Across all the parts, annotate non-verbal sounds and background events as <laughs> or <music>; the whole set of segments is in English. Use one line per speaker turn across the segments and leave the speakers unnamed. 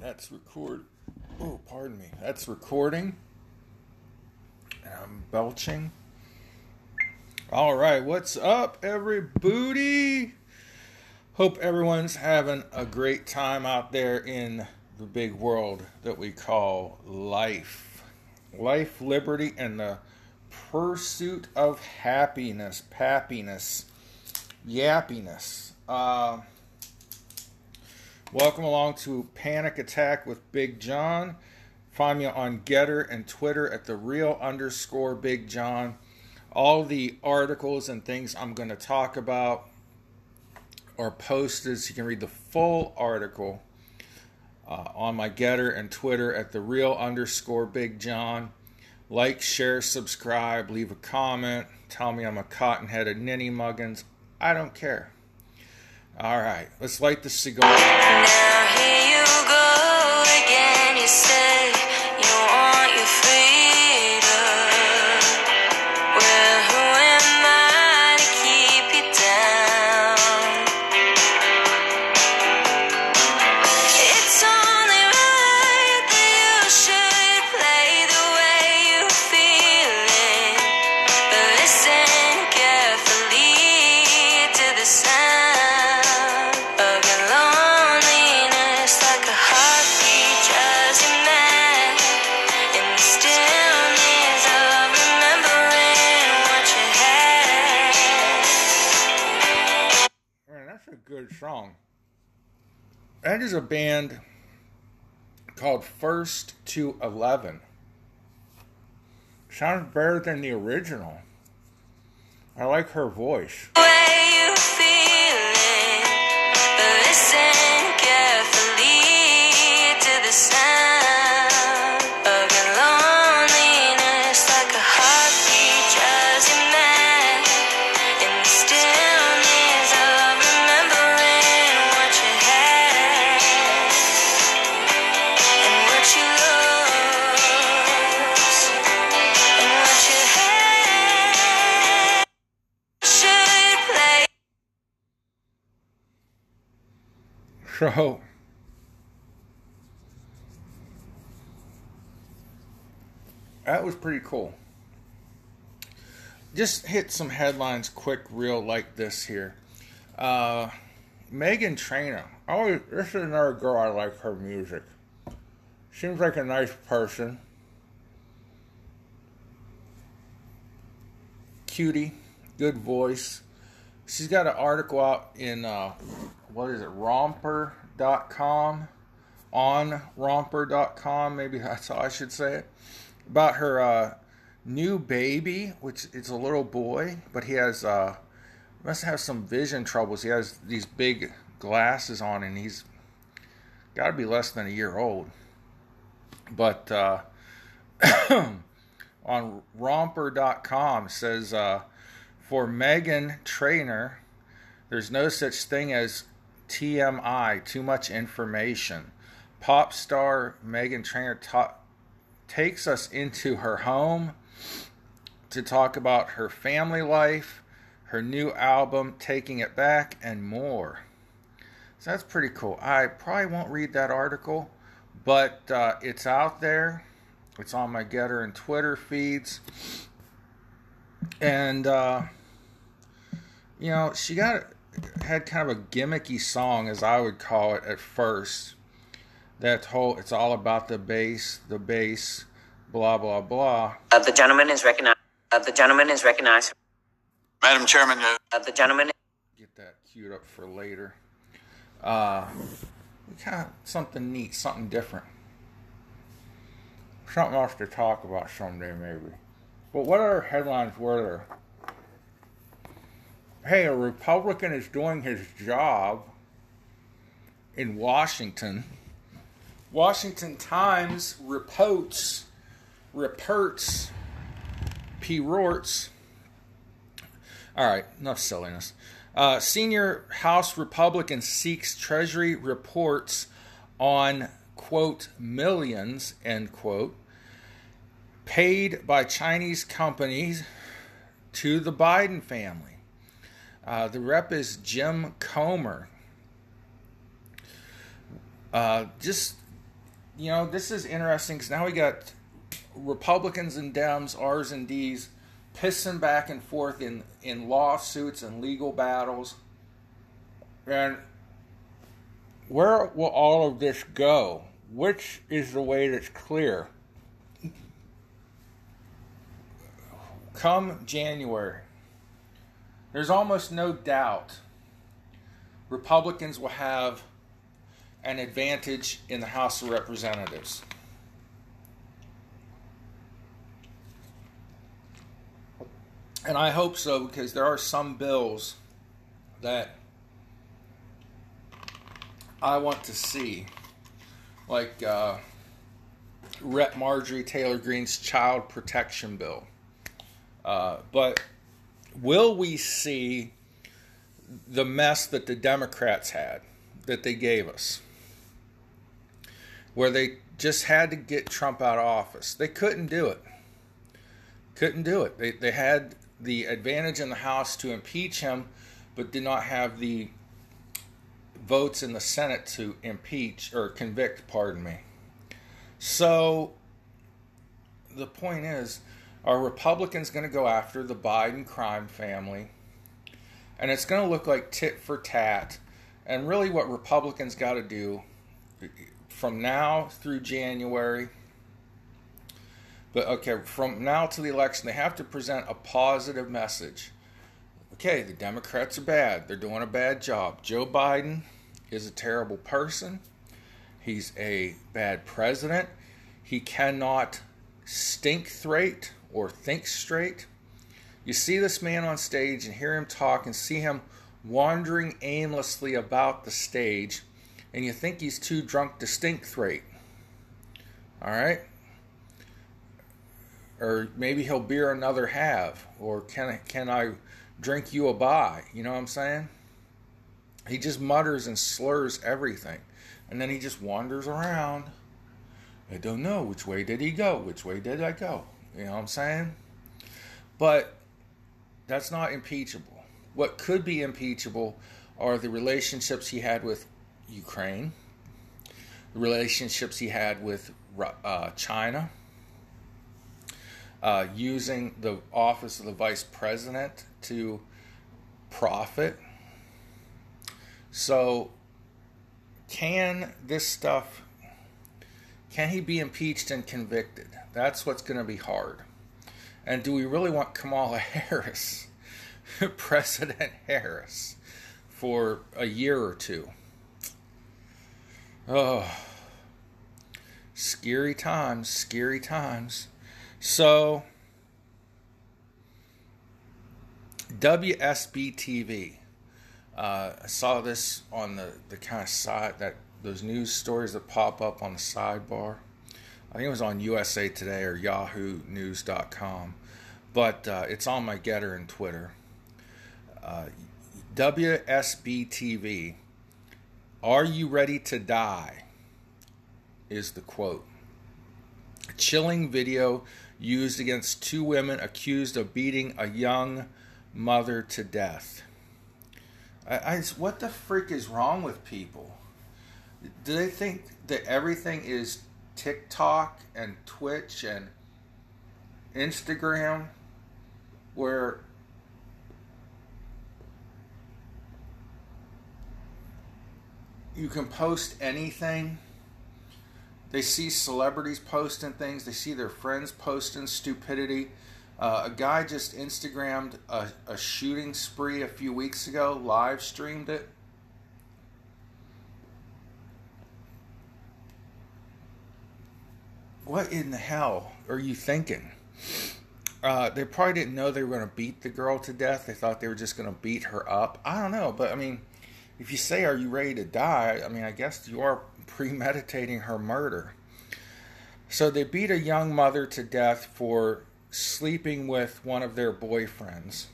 That's record. Oh, pardon me. That's recording. And I'm belching. All right, what's up, every booty? Hope everyone's having a great time out there in the big world that we call life. Life, liberty, and the pursuit of happiness, pappiness, yappiness. Uh, welcome along to Panic Attack with Big John. Find me on Gettr and Twitter at the real underscore Big John. All the articles and things I'm going to talk about are posted so you can read the full article uh, on my Gettr and Twitter at the real underscore Big John. Like, share, subscribe, leave a comment, tell me I'm a cotton headed ninny muggins. I don't care. All right, let's light the cigar. Good song. That is a band called First to Eleven. Sounds better than the original. I like her voice. So, that was pretty cool. Just hit some headlines quick, real like this here. Uh, Meghan Trainor. Oh, this is another girl I like her music. Seems like a nice person. Cutie, good voice. She's got an article out in uh, what is it, romper.com, on romper.com, maybe that's how I should say it, about her uh, new baby, which is a little boy, but he has uh, must have some vision troubles. He has these big glasses on, and he's got to be less than a year old. But uh, <coughs> on romper.com says uh, for Meghan Trainor, there's no such thing as TMI, too much information. Pop star Meghan Trainor ta- takes us into her home to talk about her family life, her new album, Taking It Back, and more. So that's pretty cool. I probably won't read that article, but uh, it's out there. It's on my Gettr and Twitter feeds. And, uh, you know, she got had kind of a gimmicky song, as I would call it at first. That whole, it's all about the bass, the bass, blah, blah, blah.
Uh, the gentleman is recognized. Uh, the gentleman is recognized.
Madam Chairman, uh,
Uh, the gentleman.
Get that queued up for later. Uh, kind of something neat, something different. Something else to talk about someday, maybe. But what other headlines were there? Hey, a Republican is doing his job in Washington. Washington Times reports, reports, P-Rorts. All right, enough silliness. Uh, senior House Republican seeks Treasury reports on, quote, millions, end quote, paid by Chinese companies to the Biden family. Uh, the rep is Jim Comer. Uh, just you know, this is interesting because now we got Republicans and Dems, R's and D's, pissing back and forth in, in lawsuits and legal battles. And where will all of this go? Which is the way that's clear? Come January, there's almost no doubt Republicans will have an advantage in the House of Representatives. And I hope so because there are some bills that I want to see, like uh, Rep. Marjorie Taylor Greene's child protection bill. Uh, but will we see the mess that the Democrats had, that they gave us, where they just had to get Trump out of office? They couldn't do it. Couldn't do it. They, they had the advantage in the House to impeach him, but did not have the votes in the Senate to impeach or convict, pardon me. So the point is, are Republicans going to go after the Biden crime family? And it's going to look like tit for tat. And really, what Republicans got to do from now through January but okay, from now to the election, they have to present a positive message. Okay, the Democrats are bad. They're doing a bad job. Joe Biden is a terrible person. He's a bad president. He cannot stink straight or think straight. You see this man on stage and hear him talk and see him wandering aimlessly about the stage, and you think he's too drunk to stink straight. All right? or maybe he'll beer another half, or can I, can I drink you a bye? You know what I'm saying? He just mutters and slurs everything, and then he just wanders around. I don't know which way did he go, which way did I go? You know what I'm saying? But that's not impeachable. What could be impeachable are the relationships he had with Ukraine, the relationships he had with uh, China uh, using the office of the vice president to profit. So, can this stuff, can he be impeached and convicted? That's what's going to be hard. And do we really want Kamala <laughs> Harris, <laughs> President Harris, for a year or two? Oh, scary times, scary times. So, WSB TV. Uh, I saw this on the, the kind of side that those news stories that pop up on the sidebar. I think it was on USA Today or YahooNews.com, but uh, it's on my Gettr and Twitter. Uh, WSB TV. Are you ready to die? Is the quote. A chilling video used against two women accused of beating a young mother to death. I, I, what the freak is wrong with people? Do they think that everything is TikTok and Twitch and Instagram where you can post anything? They see celebrities posting things. They see their friends posting stupidity. Uh, a guy just Instagrammed a, a shooting spree a few weeks ago, live streamed it. What in the hell are you thinking? Uh, they probably didn't know they were going to beat the girl to death. They thought they were just going to beat her up. I don't know, but I mean, if you say, Are you ready to die? I mean, I guess you are <laughs> premeditating her murder. So they beat a young mother to death for sleeping with one of their boyfriends.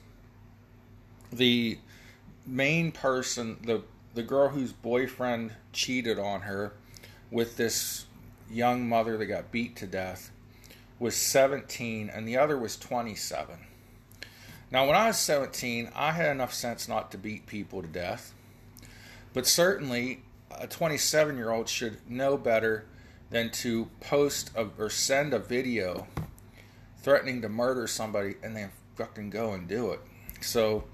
The main person, the the girl whose boyfriend cheated on her with this young mother that got beat to death was 17 and the other was 27. Now when I was 17, I had enough sense not to beat people to death. But certainly a 27 year old should know better than to post a, or send a video threatening to murder somebody and then fucking go and do it. So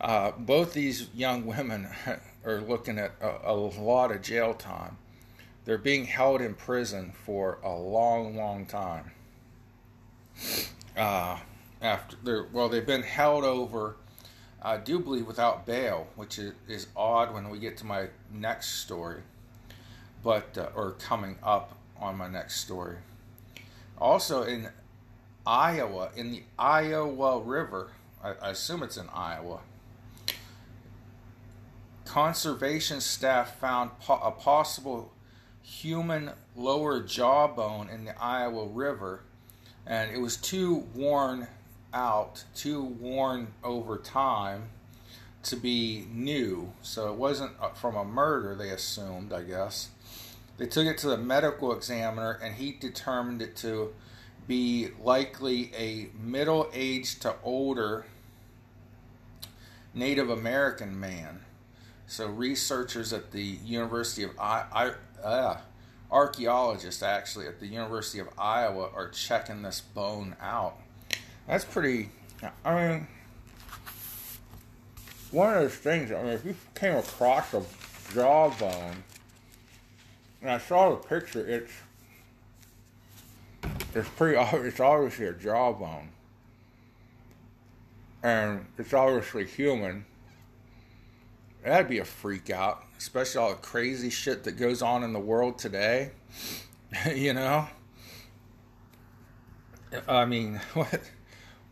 uh, both these young women <laughs> are looking at a, a lot of jail time. They're being held in prison for a long, long time. Uh, after they're well, they've been held over, I do believe, without bail, which is, is odd when we get to my next story, but uh, or coming up on my next story. Also in Iowa, in the Iowa River, I, I assume it's in Iowa. Conservation staff found po- a possible human lower jawbone in the Iowa River, and it was too worn out, too worn over time to be new. So it wasn't uh, from a murder, they assumed, I guess. They took it to the medical examiner, and he determined it to be likely a middle aged to older Native American man. So researchers at the University of I, I uh, archaeologists actually at the University of Iowa are checking this bone out. That's pretty. I mean, one of those things. I mean, if you came across a jawbone, and I saw the picture, it's it's pretty. <laughs> It's obviously a jawbone, and it's obviously human. That'd be a freak out, especially all the crazy shit that goes on in the world today. <laughs> you know? I mean, <laughs> what?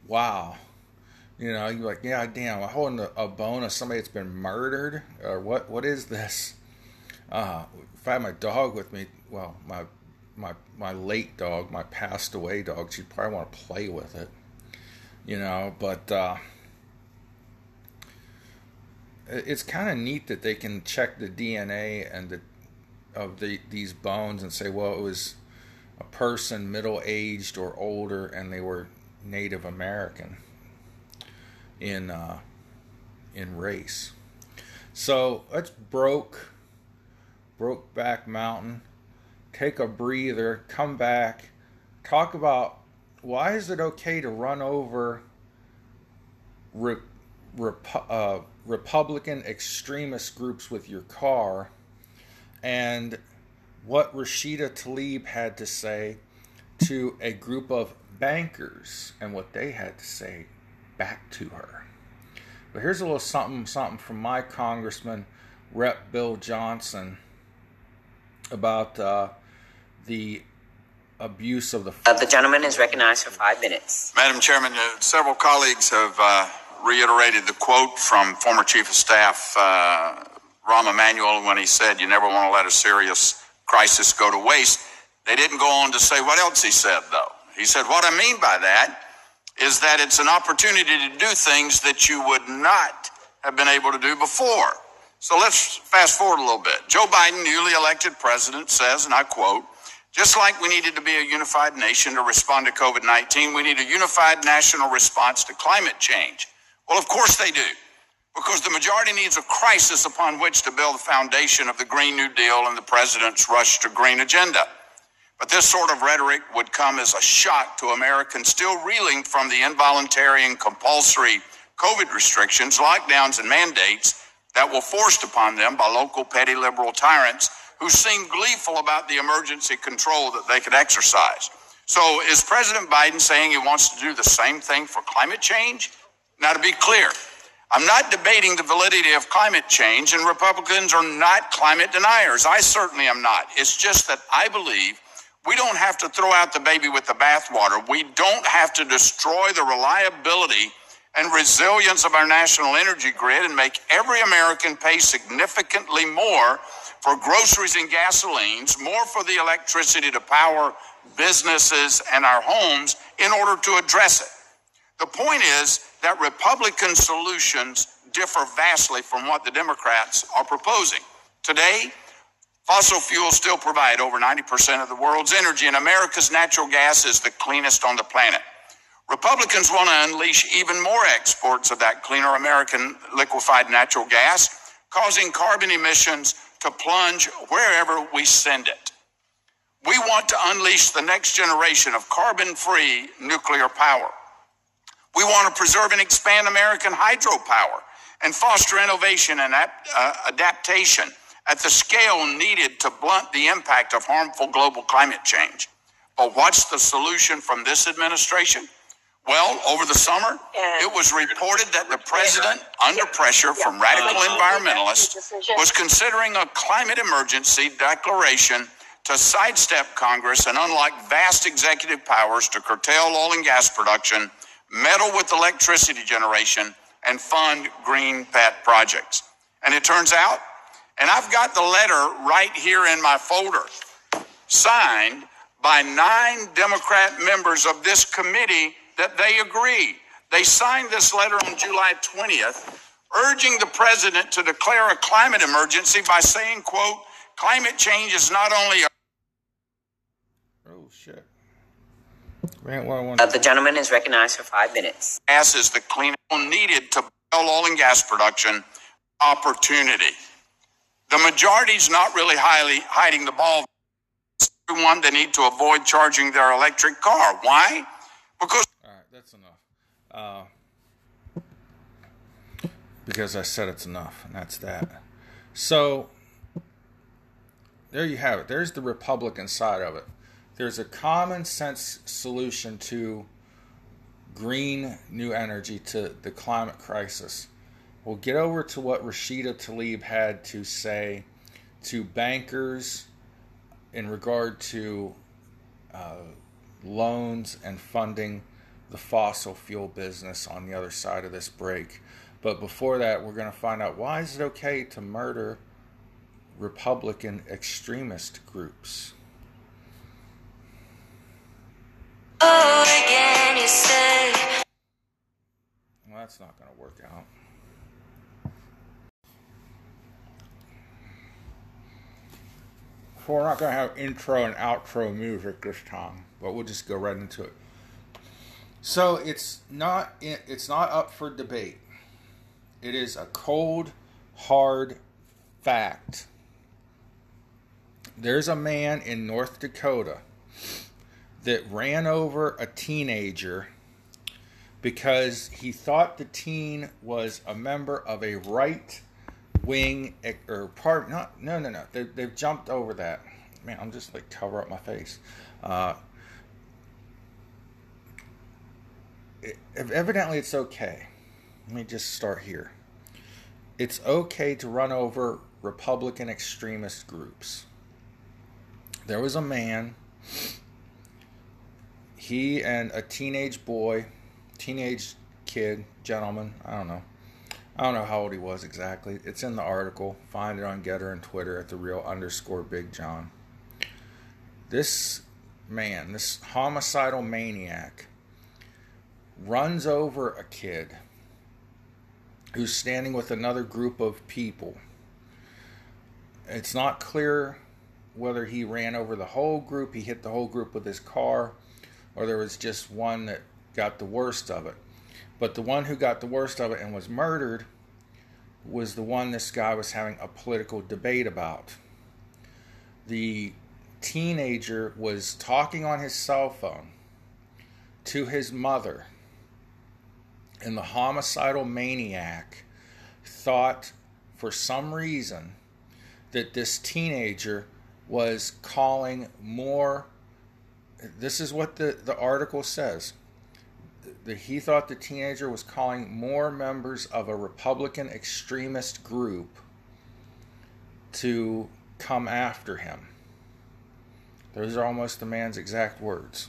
Wow. You know, you're like, yeah, damn, I'm holding a, a bone of somebody that's been murdered, or what? What is this? Uh, if I had my dog with me, well, my my my late dog, my passed away dog, she'd probably want to play with it. You know, but uh, it's kind of neat that they can check the DNA and the of the these bones and say, well, it was a person middle aged or older, and they were Native American in uh, in race. So let's broke broke back mountain. Take a breather. Come back. Talk about why is it okay to run over re, Repu- uh, Republican extremist groups with your car, and what Rashida Tlaib had to say to a group of bankers and what they had to say back to her. But here's a little something something from my congressman, Rep. Bill Johnson, about uh, the abuse of the.
Uh, the gentleman is recognized for five minutes.
Madam Chairman, uh, several colleagues have uh, reiterated the quote from former Chief of Staff uh, Rahm Emanuel when he said, You never want to let a serious crisis go to waste. They didn't go on to say what else he said, though. He said, What I mean by that is that it's an opportunity to do things that you would not have been able to do before. So let's fast forward a little bit. Joe Biden, newly elected president, says, and I quote, just like we needed to be a unified nation to respond to COVID 19, we need a unified national response to climate change. Well, of course they do, because the majority needs a crisis upon which to build the foundation of the Green New Deal and the president's rush to green agenda. But this sort of rhetoric would come as a shock to Americans still reeling from the involuntary and compulsory COVID restrictions, lockdowns, and mandates that were forced upon them by local petty liberal tyrants who seemed gleeful about the emergency control that they could exercise. So, is President Biden saying he wants to do the same thing for climate change? Now, to be clear, I'm not debating the validity of climate change, and Republicans are not climate deniers. I certainly am not. It's just that I believe we don't have to throw out the baby with the bathwater. We don't have to destroy the reliability and resilience of our national energy grid and make every American pay significantly more for groceries and gasolines, more for the electricity to power businesses and our homes in order to address it. The point is that Republican solutions differ vastly from what the Democrats are proposing. Today, fossil fuels still provide over 90% of the world's energy, and America's natural gas is the cleanest on the planet. Republicans want to unleash even more exports of that cleaner American liquefied natural gas, causing carbon emissions to plunge wherever we send it. We want to unleash the next generation of carbon free nuclear power. We want to preserve and expand American hydropower and foster innovation and uh, adaptation at the scale needed to blunt the impact of harmful global climate change. But what's the solution from this administration? Well, over the summer, it was reported that the president, under pressure from radical environmentalists, was considering a climate emergency declaration to sidestep Congress and unlock vast executive powers to curtail oil and gas production, meddle with electricity generation, and fund green pet projects. And it turns out, and I've got the letter right here in my folder, signed by nine Democrat members of this committee that they agree. They signed this letter on July 20th, urging the president to declare a climate emergency by saying, quote, climate change is not only a
Oh shit. Grant one one.
Uh, the gentleman is recognized for five minutes.
gas is the clean needed to build oil and gas production opportunity. The majority's not really highly hiding the ball. Everyone, they need to avoid charging their electric car. Why? Because
All right, that's enough. Uh, because I said it's enough, and that's that. So there you have it. There's the Republican side of it. There's a common sense solution to green new energy to the climate crisis. We'll get over to what Rashida Tlaib had to say to bankers in regard to uh, loans and funding the fossil fuel business on the other side of this break. But before that, we're going to find out why is it okay to murder Republican extremist groups?
Oh, again you say
Well, that's not going to work out. So we're not going to have intro and outro music this time, but we'll just go right into it. So it's not it's not up for debate. It is a cold, hard fact. There's a man in North Dakota that ran over a teenager because he thought the teen was a member of a right wing or part not no no no. They, they've jumped over that. Man i'm just like cover up my face. Uh, it, evidently it's okay. Let me just start here. It's okay to run over republican extremist groups. There was a man he and a teenage boy teenage kid, gentleman, I don't know. I don't know how old he was exactly. It's in the article. Find it on Gettr and Twitter at the real underscore Big John. This man, this homicidal maniac, runs over a kid who's standing with another group of people. It's not clear whether he ran over the whole group, he hit the whole group with his car, or there was just one that got the worst of it. But the one who got the worst of it and was murdered was the one this guy was having a political debate about. The teenager was talking on his cell phone to his mother, and the homicidal maniac thought for some reason that this teenager was calling more. This is what the, the article says he thought the teenager was calling more members of a Republican extremist group to come after him. Those are almost the man's exact words.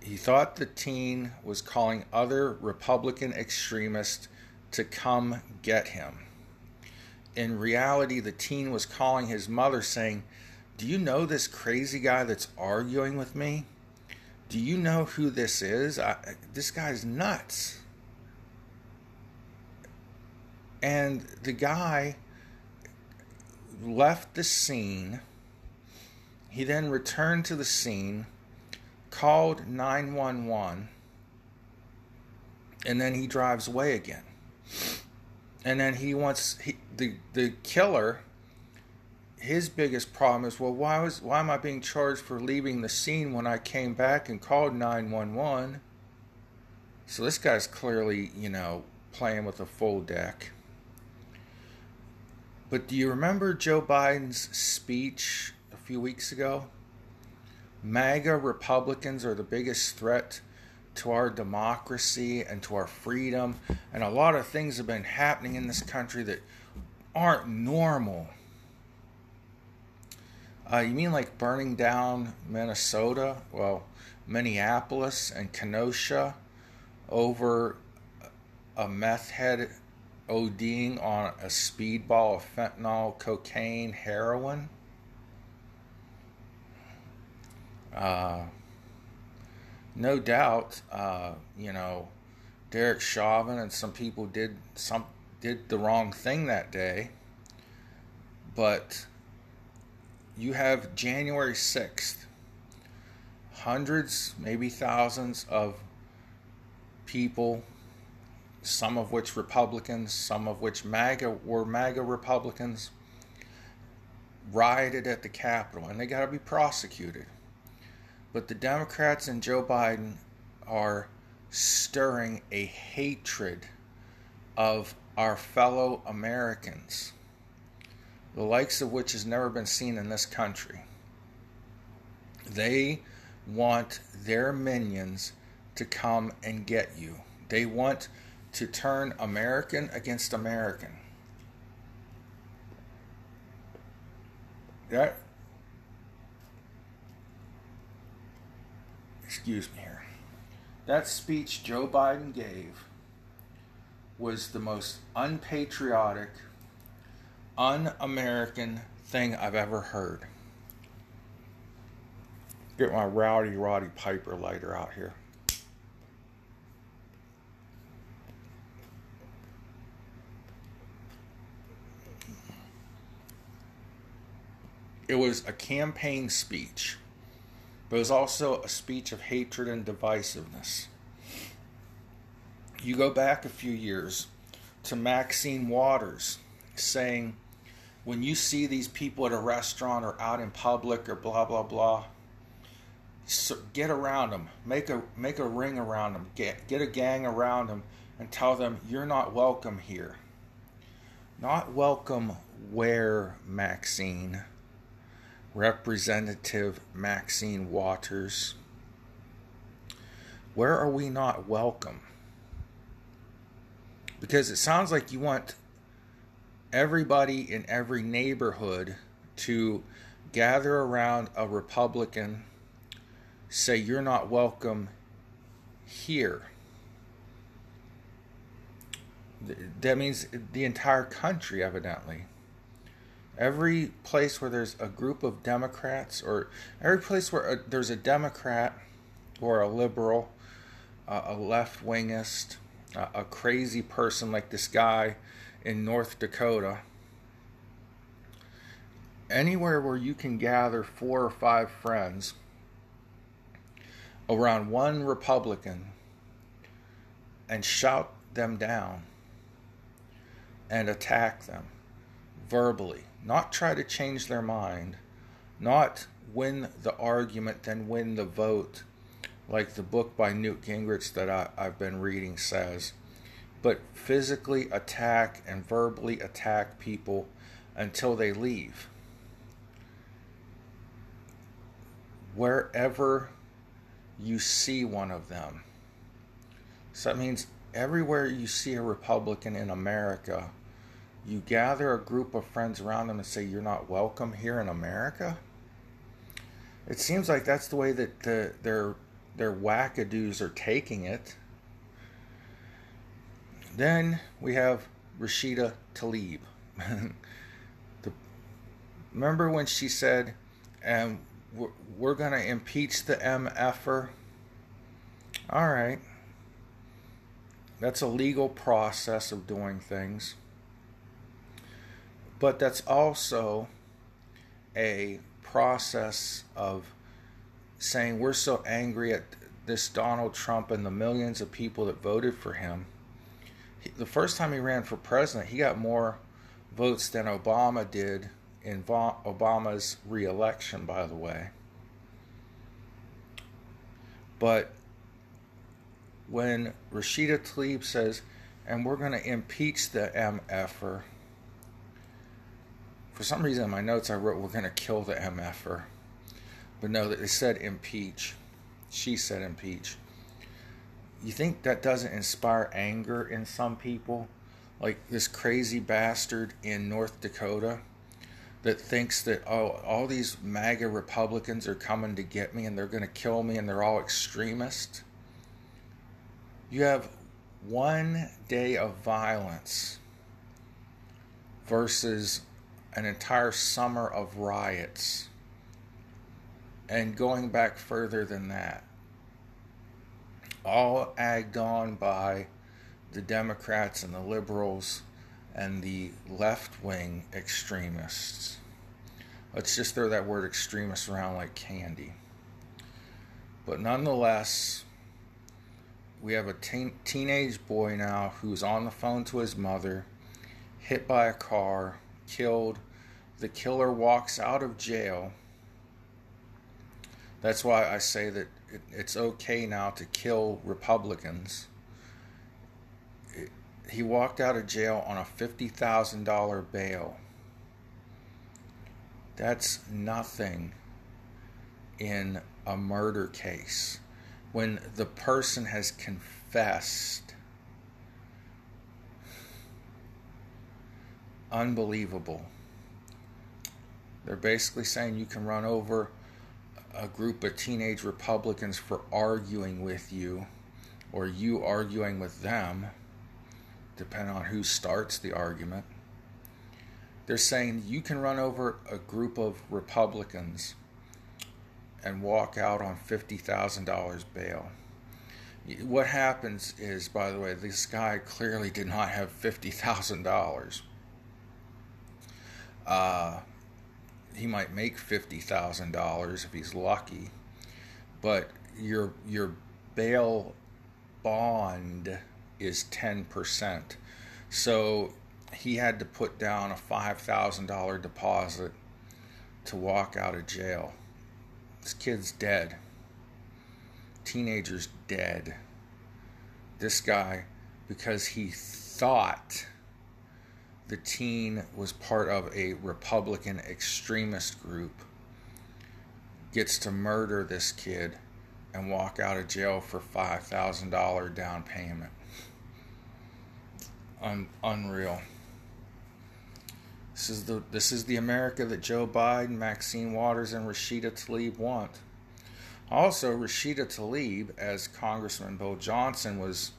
He thought the teen was calling other Republican extremists to come get him. In reality, the teen was calling his mother saying, do you know this crazy guy that's arguing with me? Do you know who this is? I, this guy's nuts. And the guy left the scene. He then returned to the scene, called 911, and then he drives away again. And then he wants he, the the killer his biggest problem is well why was why am I being charged for leaving the scene when I came back and called 911 so this guy's clearly you know playing with a full deck. But do you remember Joe Biden's speech a few weeks ago? MAGA Republicans are the biggest threat to our democracy and to our freedom and a lot of things have been happening in this country that aren't normal uh, you mean like burning down Minnesota? Well, Minneapolis and Kenosha over a meth head ODing on a speedball of fentanyl, cocaine, heroin? Uh, no doubt, uh, you know, Derek Chauvin and some people did some did the wrong thing that day, but you have January 6th, hundreds, maybe thousands of people, some of which Republicans, some of which MAGA were MAGA Republicans, rioted at the Capitol, and they got to be prosecuted. But the Democrats and Joe Biden are stirring a hatred of our fellow Americans the likes of which has never been seen in this country. They want their minions to come and get you. They want to turn American against American. That excuse me here. That speech Joe Biden gave was the most unpatriotic un American thing I've ever heard. Get my rowdy Roddy Piper lighter out here. It was a campaign speech, but it was also a speech of hatred and divisiveness. You go back a few years to Maxine Waters saying, when you see these people at a restaurant or out in public or blah blah blah so get around them make a make a ring around them get get a gang around them and tell them you're not welcome here. Not welcome where maxine representative maxine waters where are we not welcome because it sounds like you want everybody in every neighborhood to gather around a Republican, say, You're not welcome here. That means the entire country, evidently. Every place where there's a group of Democrats, or every place where a, there's a Democrat or a liberal, uh, a left wingist, uh, a crazy person like this guy in North Dakota, anywhere where you can gather four or five friends around one Republican and shout them down and attack them verbally, not try to change their mind, not win the argument, then win the vote, like the book by Newt Gingrich that I, have been reading says but physically attack and verbally attack people until they leave. Wherever you see one of them. So that means everywhere you see a Republican in America, you gather a group of friends around them and say, You're not welcome here in America? It seems like that's the way that the, their, their wackadoos are taking it. Then we have Rashida Tlaib. <laughs> the, remember when she said, "And we're, we're going to impeach the MFer"? All right. That's a legal process of doing things. But that's also a process of saying we're so angry at this Donald Trump and the millions of people that voted for him the first time he ran for president, he got more votes than Obama did in Obama's reelection, by the way. But when Rashida Tlaib says, and we're going to impeach the MFer, for some reason in my notes I wrote, we're going to kill the MFer. But no, they said impeach. She said impeach. You think that doesn't inspire anger in some people? Like this crazy bastard in North Dakota that thinks that oh all these MAGA Republicans are coming to get me and they're going to kill me and they're all extremists. You have one day of violence versus an entire summer of riots. And going back further than that, all egged on by the Democrats and the liberals and the left wing extremists. Let's just throw that word extremist around like candy. But nonetheless, we have a teen- teenage boy now who's on the phone to his mother, hit by a car, killed. The killer walks out of jail. That's why I say that it, it's okay now to kill Republicans. It, he walked out of jail on a $50,000 bail. That's nothing in a murder case. When the person has confessed, unbelievable. They're basically saying you can run over a group of teenage Republicans for arguing with you, or you arguing with them, depending on who starts the argument. They're saying you can run over a group of Republicans and walk out on $50,000 bail. What happens is, by the way, this guy clearly did not have $50,000. Uh, he might make $50,000 if he's lucky, but your, your bail bond is 10%. So he had to put down a $5,000 deposit to walk out of jail. This kid's dead. Teenager's dead. This guy, because he thought the teen was part of a Republican extremist group, gets to murder this kid and walk out of jail for $5,000 down payment. Un- unreal. This is the this is the America that Joe Biden, Maxine Waters, and Rashida Tlaib want. Also, Rashida Tlaib, as Congressman Bill Johnson was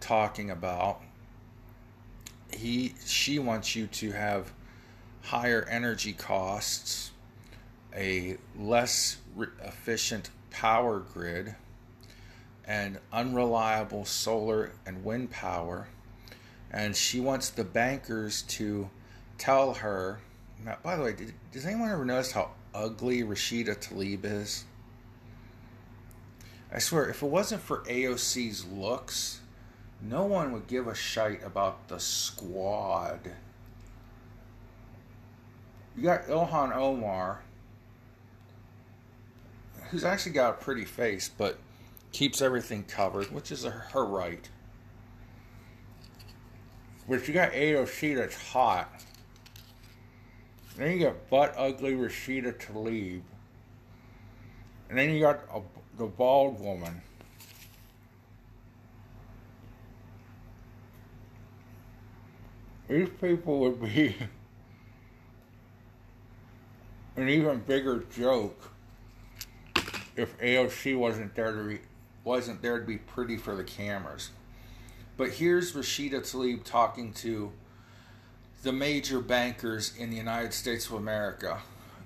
talking about, he she wants you to have higher energy costs, a less re- efficient power grid, and unreliable solar and wind power, and she wants the bankers to tell her. Now, by the way, did, does anyone ever notice how ugly Rashida Tlaib is? I swear, if it wasn't for AOC's looks, no one would give a shite about the squad. You got Ilhan Omar, who's actually got a pretty face, but keeps everything covered, which is her right. But you got AOC that's hot. Then you got butt ugly Rashida Tlaib. And then you got a, the bald woman. These people would be <laughs> an even bigger joke if AOC wasn't there to be, wasn't there to be pretty for the cameras. But here's Rashida Tlaib talking to the major bankers in the United States of America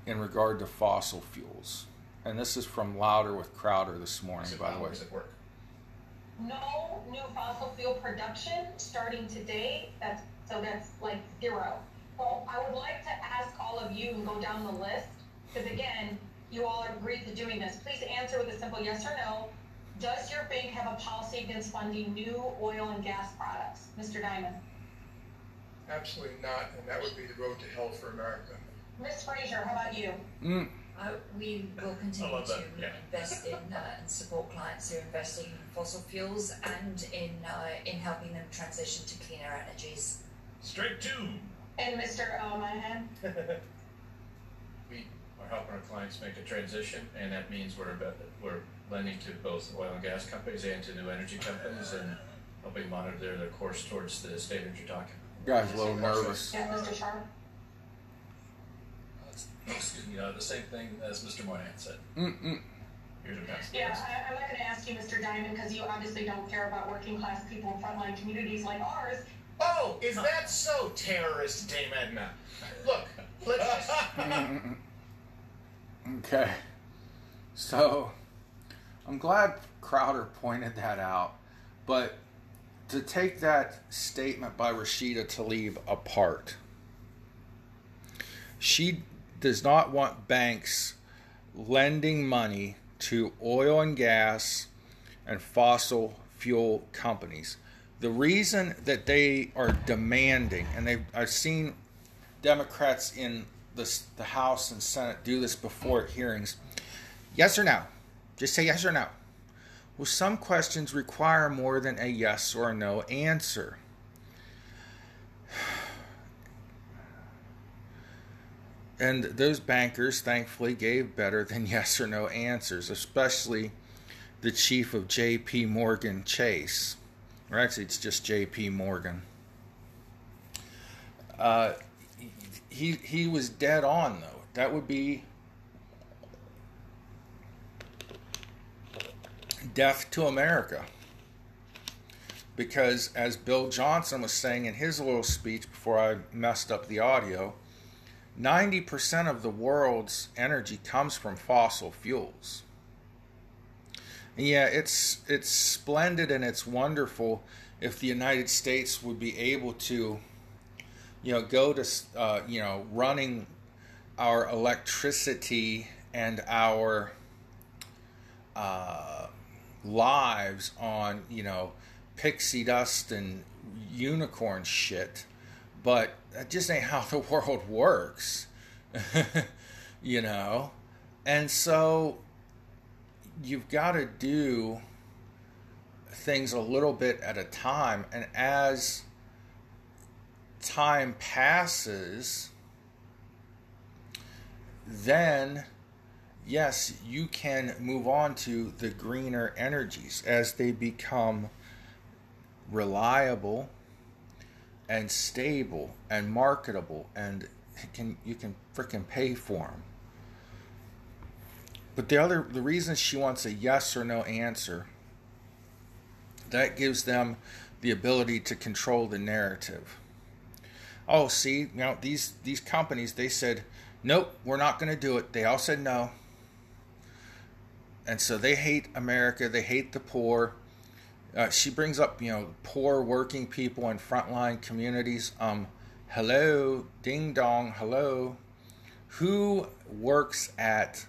in regard to fossil fuels. And this is from Louder with Crowder this morning, by the way.
Does it work?
no new fossil fuel production starting today. That's so that's like zero. Well, I would like to ask all of you and go down the list because again, you all agreed to doing this. Please answer with a simple yes or no. Does your bank have a policy against funding new oil and gas products, Mr. Dimon?
Absolutely not, and that would be the road to hell for America.
Ms. Fraser, how about you?
Mm,
Uh, we will continue to
yeah.
invest in uh, and support clients who are investing in fossil fuels and in uh, in helping them transition to cleaner energies.
Straight two.
And Mr. uh, Moynihan?
We are helping our clients make a transition, and that means we're, about- we're lending to both oil and gas companies and to new energy companies and helping monitor their course towards the standards you're talking.
guy's a little nervous.
Yeah, Mr. Scharf?
Excuse me, uh, the same thing as Mr. Moynihan said.
Mm-mm.
Here's a pass.
Yeah, I, I'm not gonna ask you, Mr. Dimon, because you obviously don't care about working class people in frontline communities like ours.
Oh, is that so, terrorist Dame Edna? Look, let's just. <laughs>
Okay. So, I'm glad Crowder pointed that out, but to take that statement by Rashida Tlaib apart, she does not want banks lending money to oil and gas and fossil fuel companies. The reason that they are demanding, and they I've seen Democrats in the, the House and Senate do this before at hearings. Yes or no? Just say yes or no. Well, some questions require more than a yes or a no answer. And those bankers, thankfully, gave better than <laughs> yes or no answers, especially the chief of J.P. Morgan Chase. Or actually, it's just J.P. Morgan. Uh, he he was dead on though. That would be death to America. Because as Bill Johnson was saying in his little speech before I messed up the audio, 90% of the world's energy comes from fossil fuels. Yeah, it's it's splendid and it's wonderful if the United States would be able to you know, go to, uh, you know, running our electricity and our uh, lives on, you know, pixie dust and unicorn shit. But that just ain't how <laughs> the world works, <laughs> you know? And so you've got to do things a little bit at a time. And as time passes, then yes, you can move on to the greener energies as they become reliable and stable and marketable and can you can freaking pay for them. But the other the reason she wants a yes or no answer that gives them the ability to control the narrative. Oh see you know these these companies they said nope we're not going to do it. They all said no. And so they hate america they hate the poor. Uh, she brings up you know poor working people in frontline communities. Um hello ding dong hello. Who works at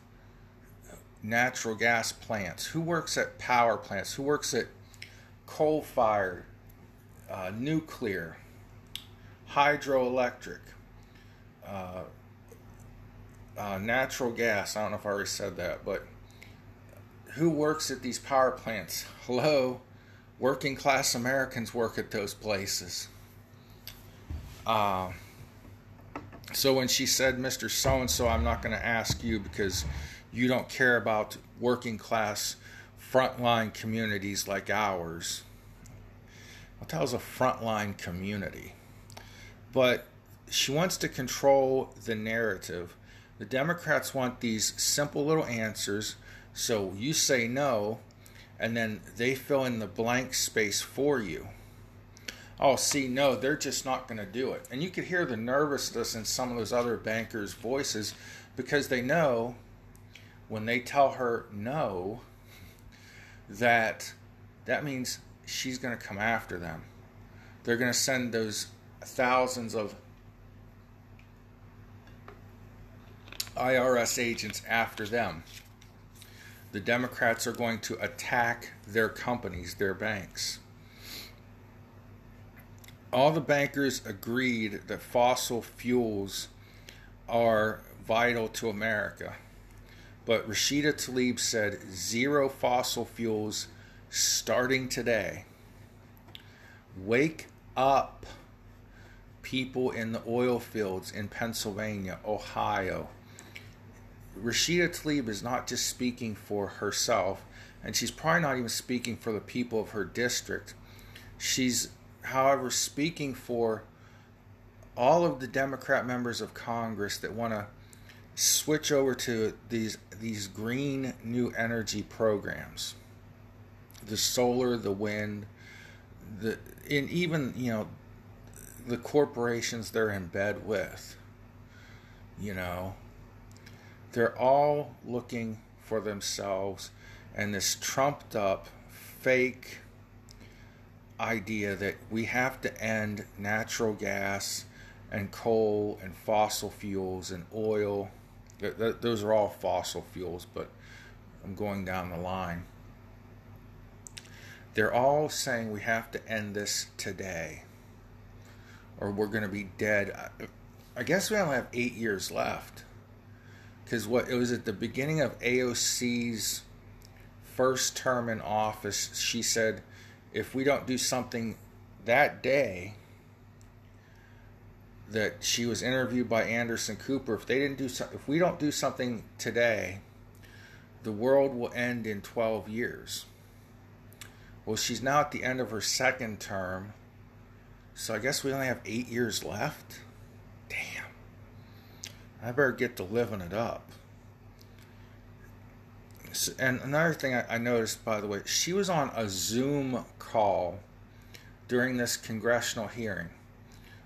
natural gas plants who works at power plants who works at coal fired uh, nuclear hydroelectric, uh, uh, natural gas. I don't know if I already said that, but who works at these power plants? Hello, working class Americans work at those places. Uh, so when she said, Mr. So and so, I'm not going to ask you because you don't care about working class frontline communities like ours. Hell a frontline community? but she wants to control the narrative. The Democrats want these simple little answers, so you say no, and then they fill in the blank space for you. Oh, see, no, they're just not going to do it. And you could hear the nervousness in some of those other bankers' voices because they know when they tell her no, that that means she's going to come after them. They're going to send those thousands of IRS agents after them. The Democrats are going to attack their companies, their banks. All the bankers agreed that fossil fuels are vital to America. But Rashida Tlaib said zero fossil fuels starting today. Wake up, people in the oil fields in Pennsylvania, Ohio. Rashida Tlaib is not just speaking for herself, and she's probably not even speaking for the people of her district. She's, however, speaking for all of the Democrat members of Congress that want to switch over to these these green new energy programs. The solar the wind the and even you know the corporations they're in bed with you know they're all looking for themselves and this trumped up fake idea that we have to end natural gas and coal and fossil fuels and oil Th- th- those are all fossil fuels, but I'm going down the line. They're all saying we have to end this today, or we're going to be dead. I- I guess we only have eight years left, because what it was at the beginning of AOC's first term in office. She said, if we don't do something that day, that she was interviewed by Anderson Cooper. If they didn't do so, if we don't do something today, the world will end in 12 years. Well, she's now at the end of her second term, so I guess we only have eight years left. Damn, I better get to living it up. So, and another thing I, I noticed, by the way, she was on a Zoom call during this congressional hearing.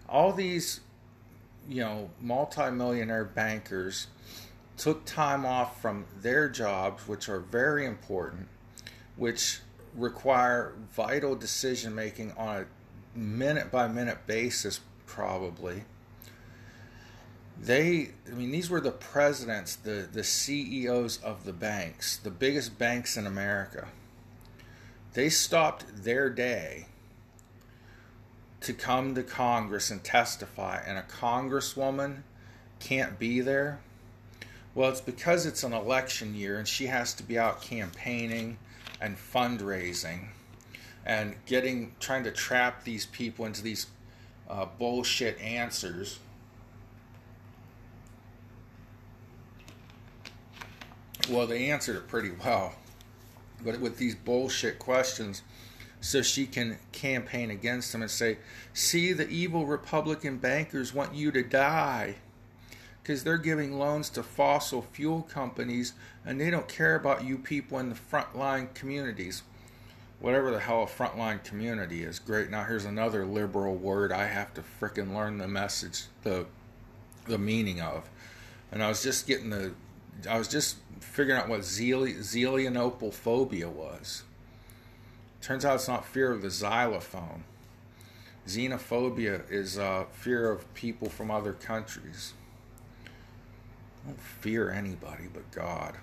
All these you know, multimillionaire bankers took time off from their jobs, which are very important, which require vital decision making on a minute by minute basis, probably. They, I mean, these were the presidents, the, the CEOs of the banks, the biggest banks in America. They stopped their day to come to Congress and testify, and a congresswoman can't be there? Well, it's because it's an election year and she has to be out campaigning and fundraising and getting trying to trap these people into these uh, bullshit answers. Well, they answered it pretty well, but with these bullshit questions, so she can campaign against them and say, See, the evil Republican bankers want you to die because they're giving loans to fossil fuel companies and they don't care about you people in the frontline communities. Whatever the hell a frontline community is. Great. Now here's another liberal word I have to frickin' learn the message, the the meaning of. And I was just getting the, I was just figuring out what Zeli, Zelianopophobia was. Turns out it's not fear of the xylophone. Xenophobia is uh, fear of people from other countries. I don't fear anybody but God.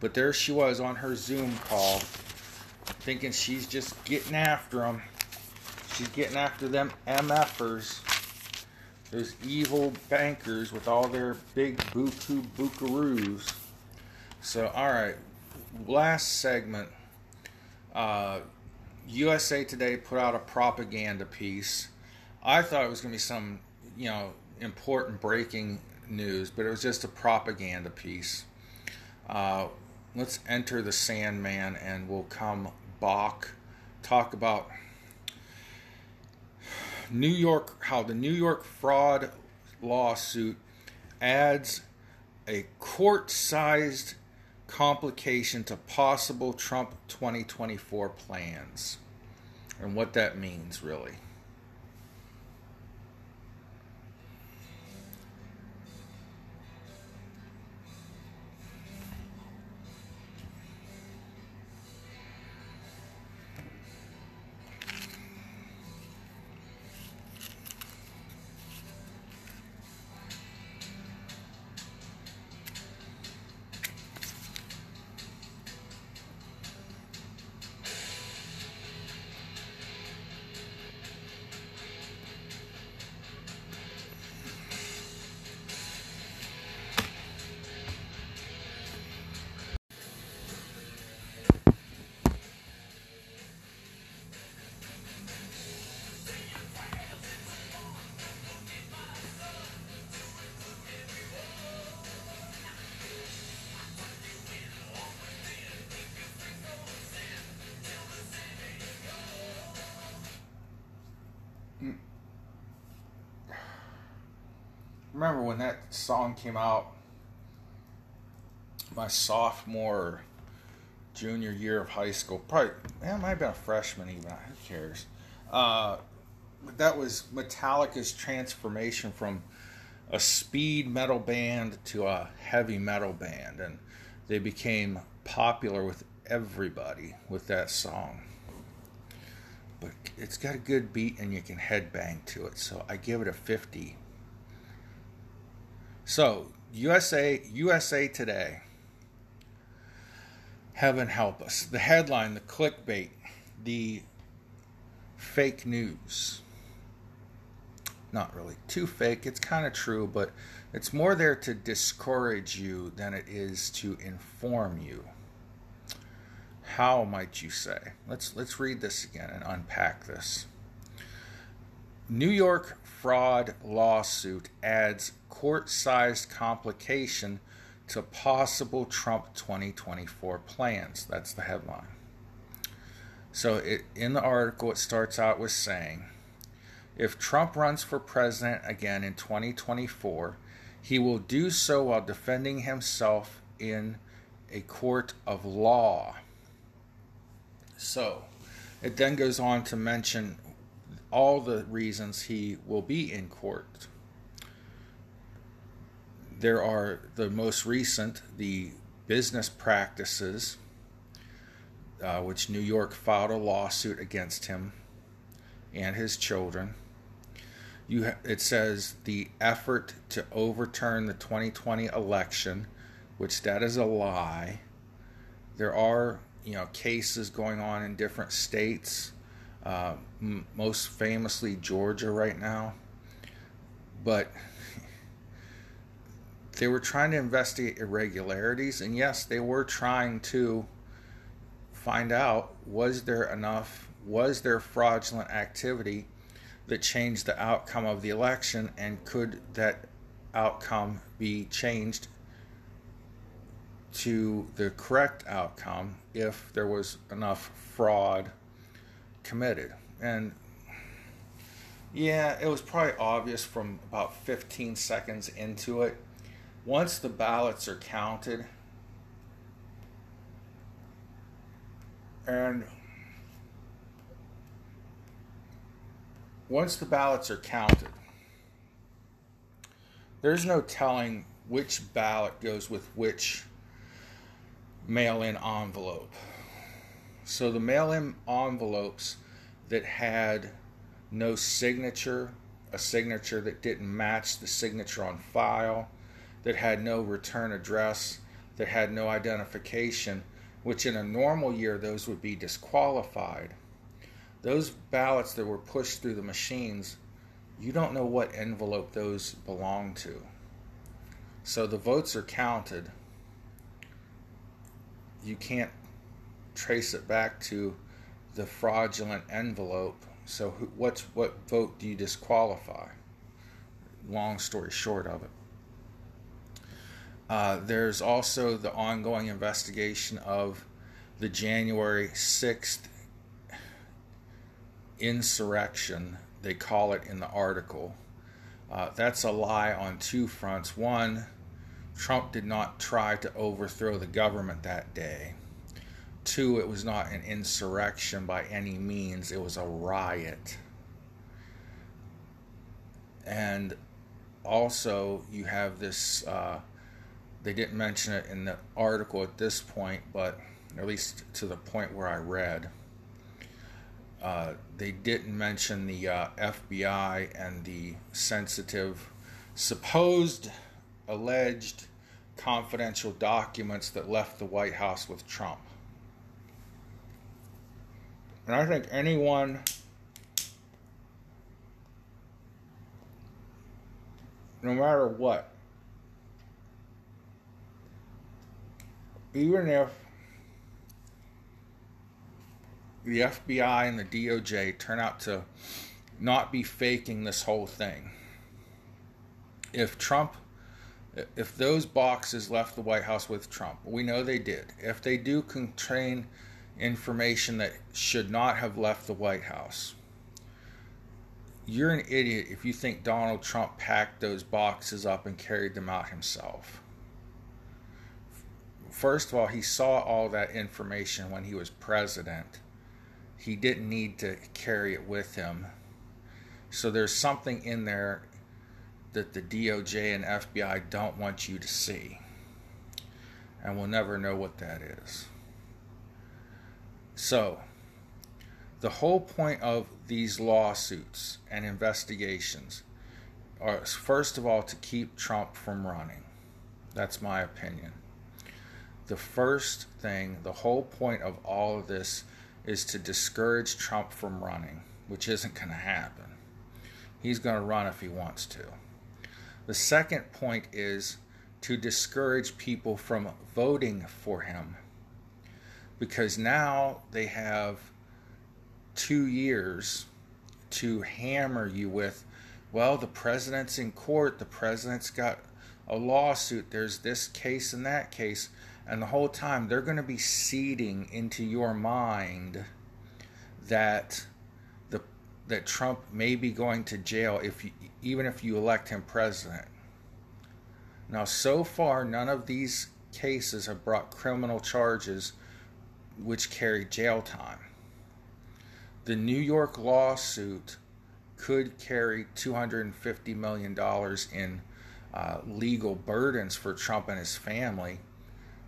But there she was on her Zoom call, thinking she's just getting after them. She's getting after them MFers, those evil bankers with all their big buku bukaroos. So, all right, last segment. Uh, USA Today put out a propaganda piece. I thought it was going to be some, you know, important breaking news, but it was just a propaganda piece. Uh, let's enter the Sandman and we'll come back, talk about New York, how the New York fraud lawsuit adds a court sized complication to possible Trump 2024 plans and what that means, really. Song came out, my sophomore junior year of high school. Probably, man, I might have been a freshman even. Who cares? Uh, that was Metallica's transformation from a speed metal band to a heavy metal band, and they became popular with everybody with that song. But it's got a good beat, and you can headbang to it, so I give it a 50. So, USA USA Today. Heaven help us. The headline, the clickbait, the fake news. Not really too fake, it's kind of true, but it's more there to discourage you than it is to inform you. How might you say? Let's let's read this again and unpack this. New York fraud lawsuit adds court-sized complication to possible Trump 2024 plans. That's the headline. So it, in the article, it starts out with saying, if Trump runs for president again in 2024, he will do so while defending himself in a court of law. So it then goes on to mention all the reasons he will be in court there are the most recent, the business practices, uh, which New York filed a lawsuit against him and his children. You ha- it says the effort to overturn the 2020 election, which that is a lie. There are you know cases going on in different states, uh, m- most famously Georgia right now, but <laughs> they were trying to investigate irregularities, and yes, they were trying to find out was there enough, was there fraudulent activity that changed the outcome of the election, and could that outcome be changed to the correct outcome if there was enough fraud committed? And yeah, it was probably obvious from about 15 seconds into it once the ballots are counted and once the ballots are counted there's no telling which ballot goes with which mail-in envelope so the mail-in envelopes that had no signature a signature that didn't match the signature on file that had no return address, that had no identification, which in a normal year those would be disqualified. Those ballots that were pushed through the machines, you don't know what envelope those belong to. So the votes are counted. You can't trace it back to the fraudulent envelope. So who, what's what vote do you disqualify? Long story short of it. Uh, there's also the ongoing investigation of the January 6th insurrection, they call it in the article. Uh, that's a lie on two fronts. One, Trump did not try to overthrow the government that day. Two, it was not an insurrection by any means, it was a riot. And also, you have this. Uh, they didn't mention it in the article at this point, but at least to the point where I read, uh, they didn't mention the uh, FBI and the sensitive, supposed, alleged confidential documents that left the White House with Trump. And I think anyone no matter what, even if the FBI and the DOJ turn out to not be faking this whole thing, if Trump, if those boxes left the White House with Trump, we know they did, if they do contain information that should not have left the White House, you're an idiot if you think Donald Trump packed those boxes up and carried them out himself. First of all, he saw all that information when he was president. He didn't need to carry it with him. So there's something in there that the DOJ and FBI don't want you to see. And we'll never know what that is. So, the whole point of these lawsuits and investigations are, first of all, to keep Trump from running. That's my opinion. The first thing, the whole point of all of this is to discourage Trump from running, which isn't going to happen. He's going to run if he wants to. The second point is to discourage people from voting for him because now they have two years to hammer you with well the president's in court the president's got a lawsuit there's this case and that case and the whole time they're going to be seeding into your mind that the that Trump may be going to jail if you, even if you elect him president. Now so far none of these cases have brought criminal charges which carry jail time. The New York lawsuit could carry $250 million in uh, legal burdens for Trump and his family.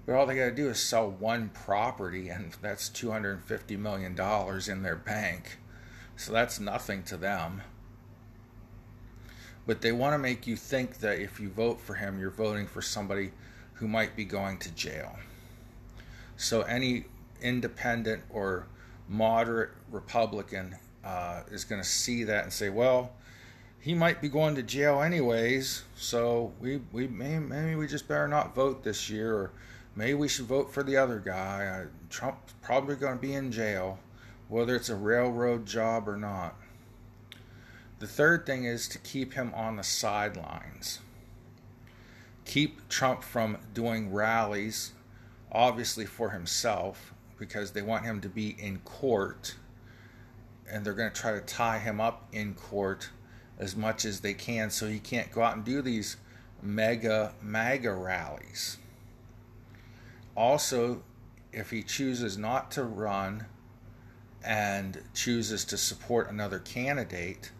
But all they got to do is sell one property, and that's $250 million in their bank. So that's nothing to them. But they want to make you think that if you vote for him, you're voting for somebody who might be going to jail. So any independent or moderate Republican uh, is going to see that and say, well, he might be going to jail anyways, so we, we may, maybe we just better not vote this year, or maybe we should vote for the other guy. Uh, Trump's probably going to be in jail, whether it's a railroad job or not. The third thing is to keep him on the sidelines. Keep Trump from doing rallies, obviously for himself, because they want him to be in court and they're going to try to tie him up in court as much as they can so he can't go out and do these mega MAGA rallies. Also, if he chooses not to run and chooses to support another candidate,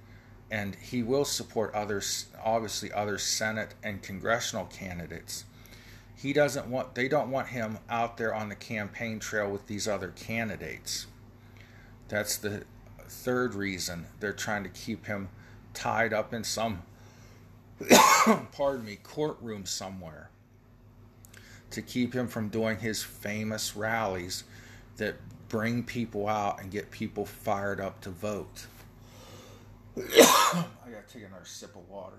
and he will support others, obviously other Senate and congressional candidates he doesn't want they don't want him out there on the campaign trail with these other candidates. That's the third reason they're trying to keep him tied up in some <coughs> pardon me courtroom somewhere to keep him from doing his famous rallies that bring people out and get people fired up to vote. <coughs> I gotta take another sip of water.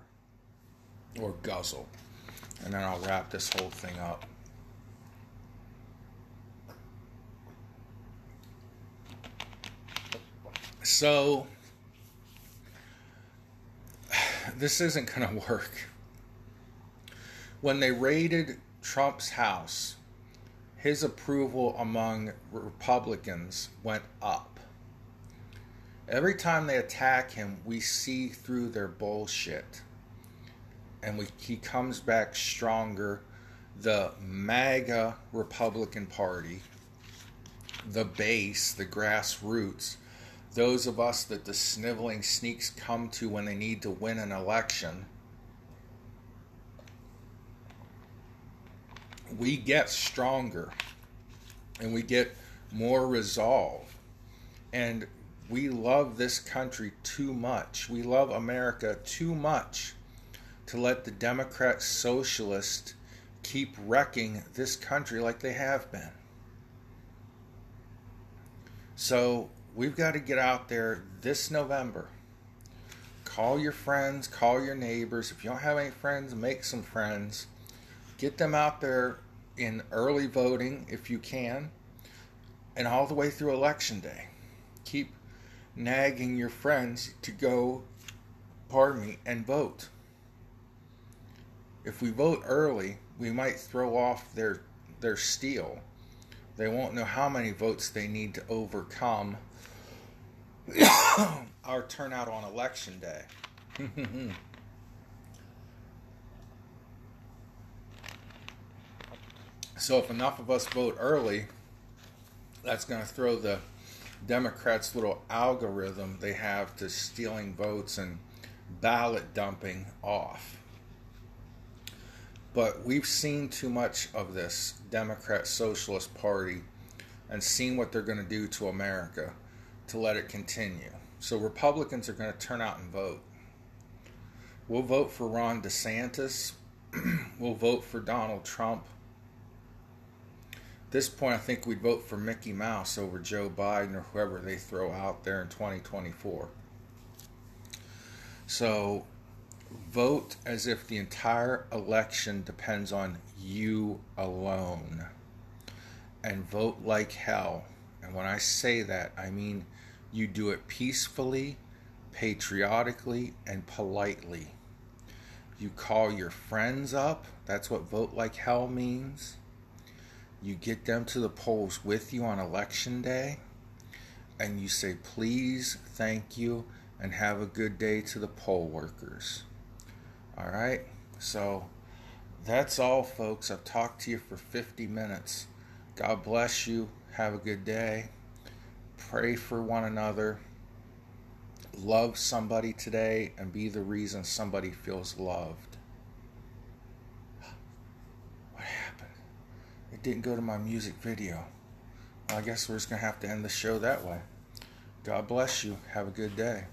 Or guzzle and then I'll wrap this whole thing up. So, <sighs> this isn't going <laughs> to work. When they raided Trump's house, his approval among Republicans went up. Every time they attack him, we see through their bullshit and we, he comes back stronger. The MAGA Republican Party, the base, the grassroots, those of us that the sniveling sneaks come to when they need to win an election, we get stronger and we get more resolve. And we love this country too much. We love America too much to let the Democrat socialists keep wrecking this country like they have been. So we've got to get out there this November. Call your friends, call your neighbors. If you don't have any friends, make some friends. Get them out there in early voting if you can, and all the way through election day. Keep nagging your friends to go, pardon me, and vote if we vote early, we might throw off their their steal. They won't know how many votes they need to overcome <coughs> our turnout on election day. <laughs> so, if enough of us vote early, that's going to throw the Democrats' little algorithm they have to stealing votes and ballot dumping off. But we've seen too much of this Democrat Socialist Party and seen what they're going to do to America to let it continue. So Republicans are going to turn out and vote. We'll vote for Ron DeSantis. <clears throat> we'll vote for Donald Trump. At this point, I think we'd vote for Mickey Mouse over Joe Biden or whoever they throw out there in 2024. So vote as if the entire election depends on you alone. And vote like hell. And when I say that, I mean you do it peacefully, patriotically, and politely. You call your friends up. That's what vote like hell means. You get them to the polls with you on election day. And you say, please, thank you, and have a good day to the poll workers. All right? So that's all, folks. I've talked to you for 50 minutes. God bless you. Have a good day. Pray for one another. Love somebody today and be the reason somebody feels loved. What happened? It didn't go to my music video. Well, I guess we're just going to have to end the show that way. God bless you. Have a good day.